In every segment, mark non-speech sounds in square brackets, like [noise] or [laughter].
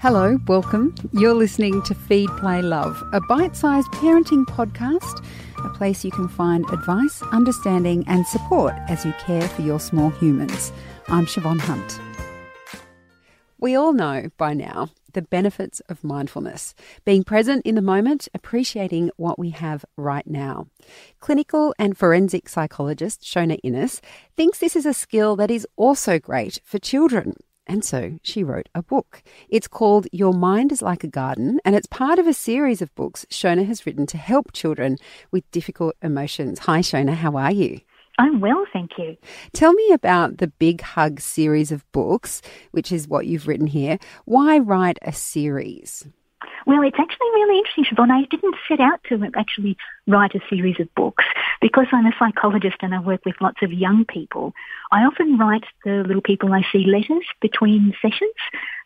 Hello, welcome. You're listening to Feed, Play, Love, a bite sized parenting podcast, a place you can find advice, understanding, and support as you care for your small humans. I'm Siobhan Hunt. We all know by now the benefits of mindfulness, being present in the moment, appreciating what we have right now. Clinical and forensic psychologist Shona Innes thinks this is a skill that is also great for children. And so she wrote a book. It's called Your Mind is Like a Garden, and it's part of a series of books Shona has written to help children with difficult emotions. Hi, Shona, how are you? I'm well, thank you. Tell me about the Big Hug series of books, which is what you've written here. Why write a series? Well, it's actually really interesting, Siobhan. I didn't set out to actually write a series of books because I'm a psychologist and I work with lots of young people. I often write the little people I see letters between sessions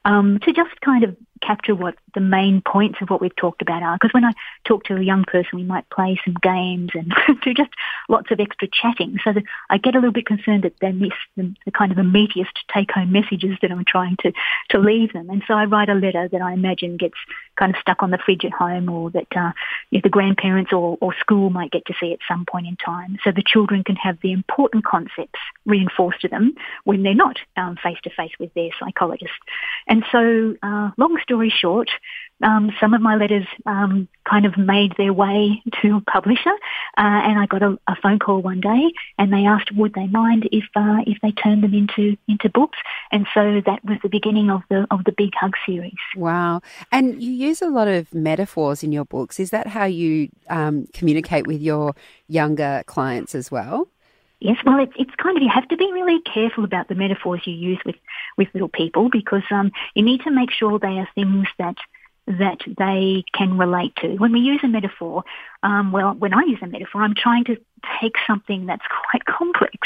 um, to just kind of capture what the main points of what we've talked about are. Because when I talk to a young person, we might play some games and [laughs] do just lots of extra chatting. So that I get a little bit concerned that they miss the, the kind of meatiest take-home messages that I'm trying to, to leave them. And so I write a letter that I imagine gets kind of stuck on the fridge at home or that uh, you know, the grandparents or, or school might get to see at some point in time. So the children can have the important concepts reinforced to them when they're not um, face-to-face with their psychologist. And so, uh, long story short, um, some of my letters um, kind of made their way to a publisher, uh, and I got a, a, phone call one day, and they asked would they mind if uh, if they turned them into into books, and so that was the beginning of the of the Big Hug series. Wow! And you use a lot of metaphors in your books. Is that how you um, communicate with your younger clients as well? Yes, well, it's it's kind of you have to be really careful about the metaphors you use with with little people because um, you need to make sure they are things that that they can relate to. When we use a metaphor, um, well, when I use a metaphor, I'm trying to take something that's quite [laughs] complex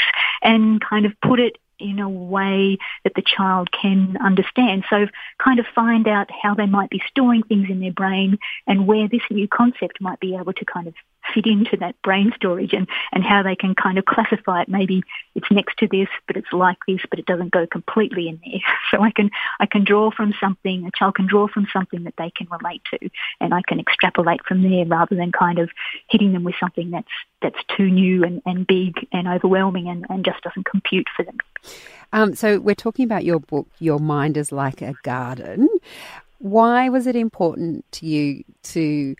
and kind of put it in a way that the child can understand. So kind of find out how they might be storing things in their brain and where this new concept might be able to kind of fit into that brain storage and, and how they can kind of classify it. Maybe it's next to this, but it's like this, but it doesn't go completely in there. [laughs] So I can, I can draw from something, a child can draw from something that they can relate to and I can extrapolate from there rather than kind of hitting them with something that's, that's too new and, and big and overwhelming and, and just doesn't compute for them. Um, so we're talking about your book, Your Mind is Like a Garden. Why was it important to you to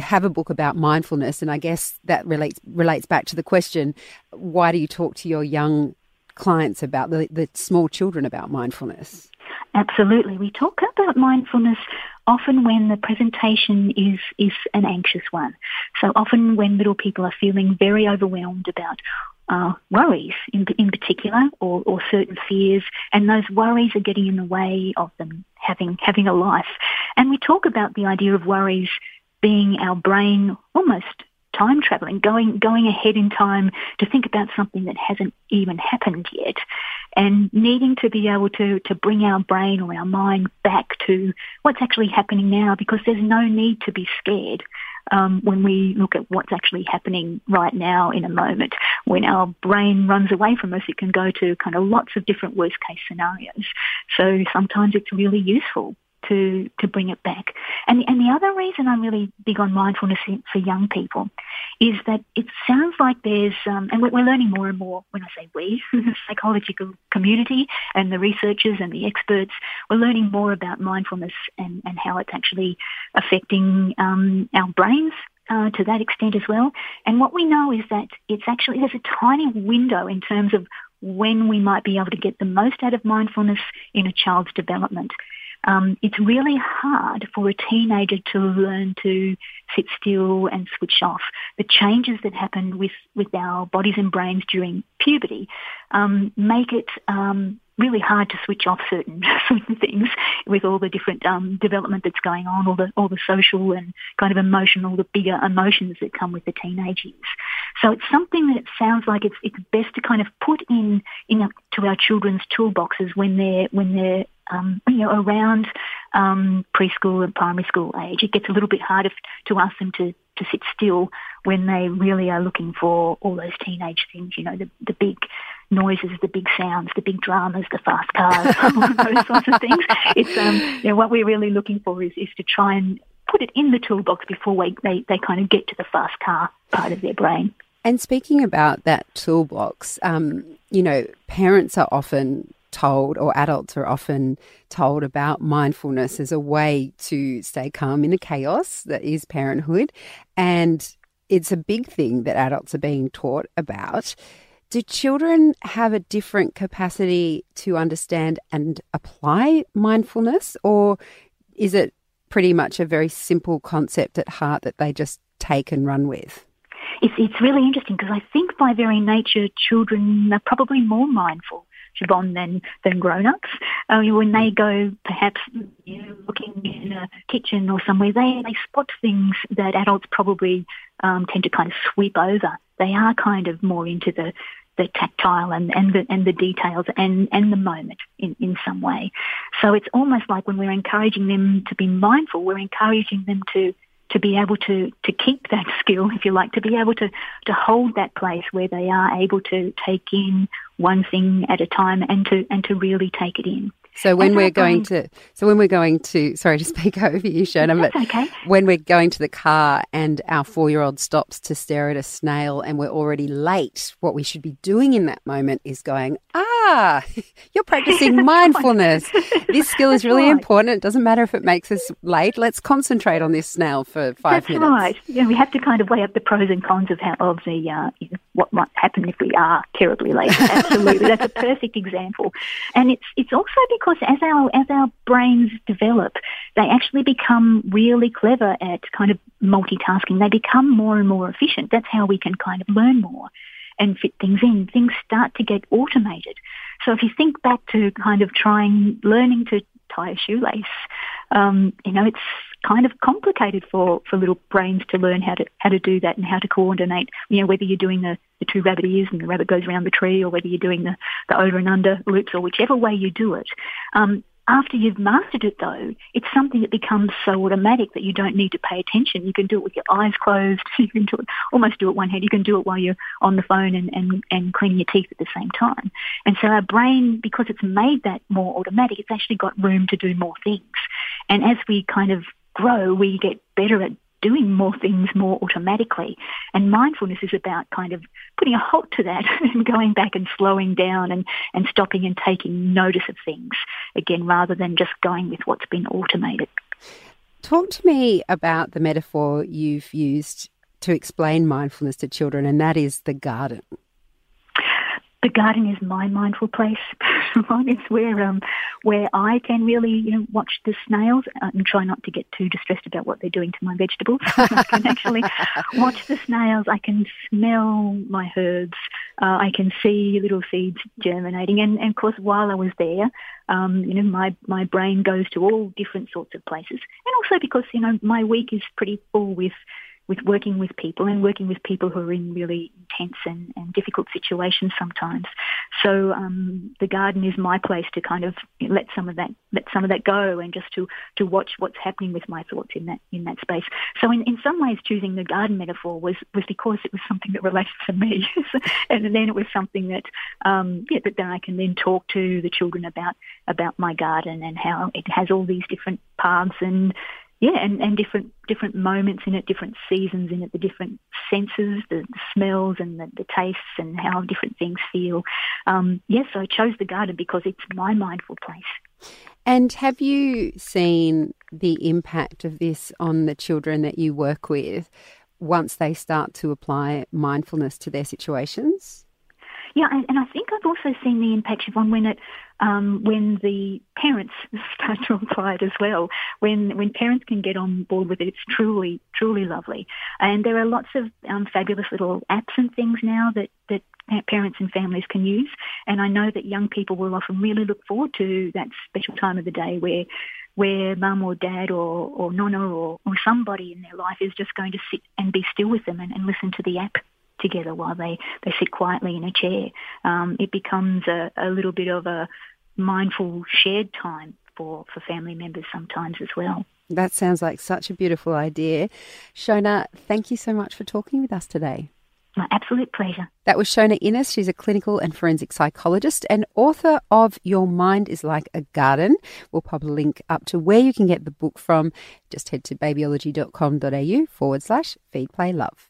have a book about mindfulness, and I guess that relates relates back to the question: Why do you talk to your young clients about the, the small children about mindfulness? Absolutely, we talk about mindfulness often when the presentation is is an anxious one. So often when little people are feeling very overwhelmed about uh, worries in, in particular or, or certain fears and those worries are getting in the way of them having having a life. And we talk about the idea of worries being our brain almost time traveling, going going ahead in time to think about something that hasn't even happened yet, and needing to be able to to bring our brain or our mind back to what's actually happening now, because there's no need to be scared. Um, when we look at what's actually happening right now in a moment. When our brain runs away from us, it can go to kind of lots of different worst case scenarios. So sometimes it's really useful to to bring it back. And and the other reason I'm really big on mindfulness for young people is that it sounds like there's um, and we're learning more and more. When I say we, [laughs] the psychological community and the researchers and the experts, we're learning more about mindfulness and and how it's actually affecting um, our brains uh, to that extent as well. And what we know is that it's actually there's a tiny window in terms of when we might be able to get the most out of mindfulness in a child's development um, it's really hard for a teenager to learn to sit still and switch off. The changes that happen with, with our bodies and brains during puberty um, make it um, really hard to switch off certain [laughs] certain things with all the different um, development that's going on, all the all the social and kind of emotional, the bigger emotions that come with the teenage years. So it's something that it sounds like it's it's best to kind of put in in to our children's toolboxes when they're when they're um, you know, around um, preschool and primary school age. It gets a little bit harder to ask them to, to sit still when they really are looking for all those teenage things, you know, the, the big noises, the big sounds, the big dramas, the fast cars, [laughs] those sorts of things. It's um, you know, what we're really looking for is, is to try and put it in the toolbox before we, they, they kind of get to the fast car part of their brain. And speaking about that toolbox, um, you know, parents are often told, or adults are often told about mindfulness as a way to stay calm in the chaos that is parenthood. And it's a big thing that adults are being taught about. Do children have a different capacity to understand and apply mindfulness, or is it pretty much a very simple concept at heart that they just take and run with? It's, it's really interesting because I think by very nature, children are probably more mindful Siobhan than than grown-ups. Uh, when they go, perhaps you know, looking in a kitchen or somewhere, they they spot things that adults probably um, tend to kind of sweep over. They are kind of more into the the tactile and, and the and the details and, and the moment in, in some way. So it's almost like when we're encouraging them to be mindful, we're encouraging them to to be able to, to keep that [laughs] skill, if you like, to be able to, to hold that place where they are able to take in one thing at a time and to, and to really take it in. So when we're going to, so when we're going to, sorry to [laughs] speak over you, Shona, but okay. when we're going to the car and our four-year-old stops to stare at a snail and we're already late, what we should be doing in that moment is going, ah, [laughs] you're practicing [laughs] mindfulness. this skill is really right. important. It doesn't matter if it makes us late. Let's concentrate on this snail for five That's minutes. That's right. Yeah, we have to kind of weigh up the pros and cons of how of the uh, what might happen if we are terribly late. [laughs] Absolutely, that's a perfect example, and it's it's also because as our as our brains develop, they actually become really clever at kind of multitasking. They become more and more efficient. That's how we can kind of learn more and fit things in. Things start to get automated. So if you think back to kind of trying learning to tie a shoelace, um, you know, it's kind of complicated for, for little brains to learn how to how to do that and how to coordinate. You know, whether you're doing the, the two rabbit ears and the rabbit goes around the tree, or whether you're doing the, the over and under loops, or whichever way you do it. Um, after you've mastered it, though, it's something that becomes so automatic that you don't need to pay attention. You can do it with your eyes closed. [laughs] You can do it, almost do it one hand. You can do it while you're on the phone and, and, and cleaning your teeth at the same time. And so our brain, because it's made that more automatic, it's actually got room to do more things. And as we kind of grow, we get better at doing more things more automatically. And mindfulness is about kind of putting a halt to that [laughs] and going back and slowing down and, and stopping and taking notice of things again rather than just going with what's been automated. Talk to me about the metaphor you've used to explain mindfulness to children, and that is the garden the garden is my mindful place. [laughs] it's where um, where I can really you know watch the snails and try not to get too distressed about what they're doing to my vegetables. [laughs] I can actually [laughs] watch the snails. I can smell my herbs. Uh, I can see little seeds germinating. And, and of course, while I was there, um, you know, my my brain goes to all different sorts of places. And also because you know my week is pretty full with with working with people and working with people who are in really intense and, and difficult situations sometimes. So um, the garden is my place to kind of let some of that let some of that go and just to to watch what's happening with my thoughts in that in that space. So in, in some ways, choosing the garden metaphor was was because it was something that related to me, [laughs] and then it was something that um, yeah that then I can then talk to the children about about my garden and how it has all these different paths and yeah, and, and different different moments in it, different seasons in it, the different senses, the, the smells and the, the, tastes, and how different things feel. Um, yes, yeah, so I chose the garden because it's my mindful place. And have you seen the impact of this on the children that you work with once they start to apply mindfulness to their situations? Yeah, and, and I think I've also seen the impact, Siobhan, when it um, when the parents [laughs] start to apply it as well. When when parents can get on board with it, it's truly truly lovely. And there are lots of um, fabulous little apps and things now that that parents and families can use. And I know that young people will often really look forward to that special time of the day where where mum or dad or, or nonna or, or somebody in their life is just going to sit and be still with them and, and listen to the app together while they, they sit quietly in a chair. Um, it becomes a, a little bit of a mindful shared time for, for family members sometimes as well. That sounds like such a beautiful idea. Shona, thank you so much for talking with us today. My absolute pleasure. That was Shona Innes. She's a clinical and forensic psychologist and author of Your Mind is Like a Garden. We'll pop a link up to where you can get the book from. Just head to babyology.com.au forward slash feed play love.